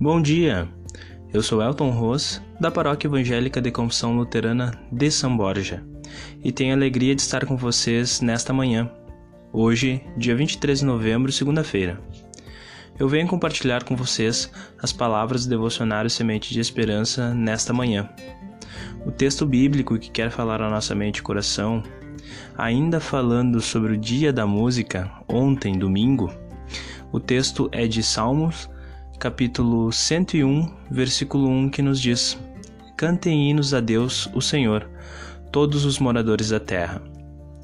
Bom dia! Eu sou Elton Ros, da Paróquia Evangélica de Confissão Luterana de São Borja, e tenho a alegria de estar com vocês nesta manhã, hoje, dia 23 de novembro, segunda-feira. Eu venho compartilhar com vocês as palavras do devocionário Semente de Esperança nesta manhã. O texto bíblico que quer falar à nossa mente e coração, ainda falando sobre o dia da música, ontem, domingo, o texto é de Salmos capítulo 101, versículo 1, que nos diz: Cantem hinos a Deus, o Senhor, todos os moradores da terra.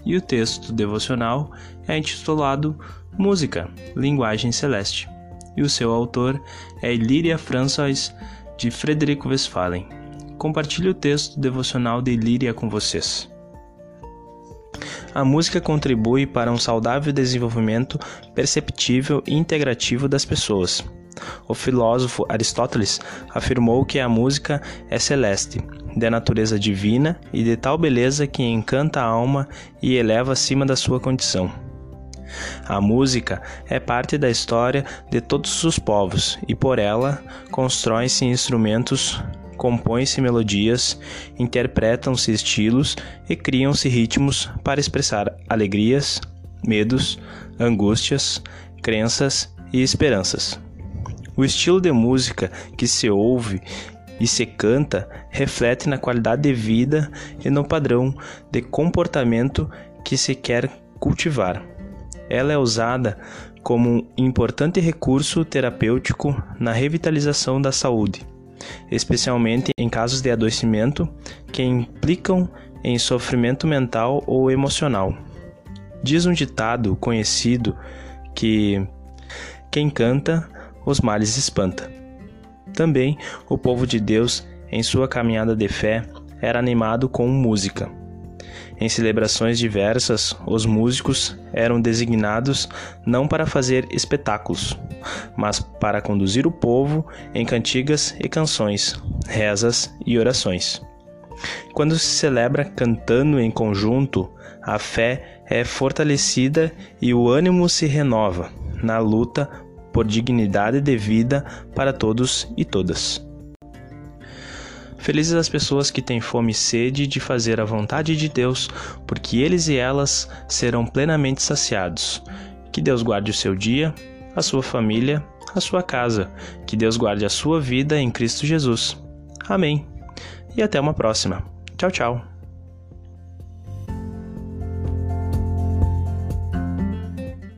E o texto devocional é intitulado Música, Linguagem Celeste, e o seu autor é Ilíria François, de Frederico Westphalen. Compartilhe o texto devocional de Ilíria com vocês. A música contribui para um saudável desenvolvimento perceptível e integrativo das pessoas o filósofo Aristóteles afirmou que a música é celeste, de natureza divina e de tal beleza que encanta a alma e eleva acima da sua condição. A música é parte da história de todos os povos e por ela constroem-se instrumentos, compõem-se melodias, interpretam-se estilos e criam-se ritmos para expressar alegrias, medos, angústias, crenças e esperanças. O estilo de música que se ouve e se canta reflete na qualidade de vida e no padrão de comportamento que se quer cultivar. Ela é usada como um importante recurso terapêutico na revitalização da saúde, especialmente em casos de adoecimento que implicam em sofrimento mental ou emocional. Diz um ditado conhecido que quem canta os males espanta. Também o povo de Deus, em sua caminhada de fé, era animado com música. Em celebrações diversas, os músicos eram designados não para fazer espetáculos, mas para conduzir o povo em cantigas e canções, rezas e orações. Quando se celebra cantando em conjunto, a fé é fortalecida e o ânimo se renova na luta por dignidade de vida para todos e todas. Felizes as pessoas que têm fome e sede de fazer a vontade de Deus, porque eles e elas serão plenamente saciados. Que Deus guarde o seu dia, a sua família, a sua casa. Que Deus guarde a sua vida em Cristo Jesus. Amém. E até uma próxima. Tchau, tchau.